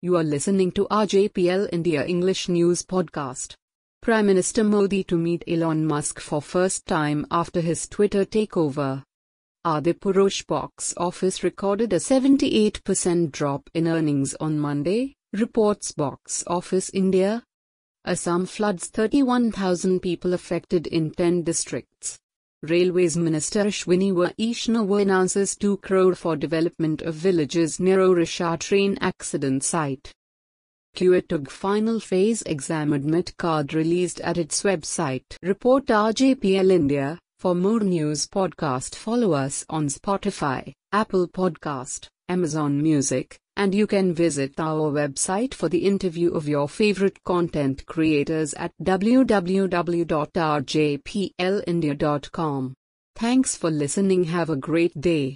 You are listening to RJPL India English News Podcast. Prime Minister Modi to meet Elon Musk for first time after his Twitter takeover. Adipurush box office recorded a 78% drop in earnings on Monday, reports Box Office India. Assam floods 31,000 people affected in 10 districts. Railways Minister Ashwini Vaishnaw announces 2 crore for development of villages near Odisha train accident site. CUET UG final phase exam admit card released at its website. Report RJPL India. For more news podcast follow us on Spotify, Apple Podcast, Amazon Music, and you can visit our website for the interview of your favorite content creators at www.rjplindia.com. Thanks for listening. Have a great day.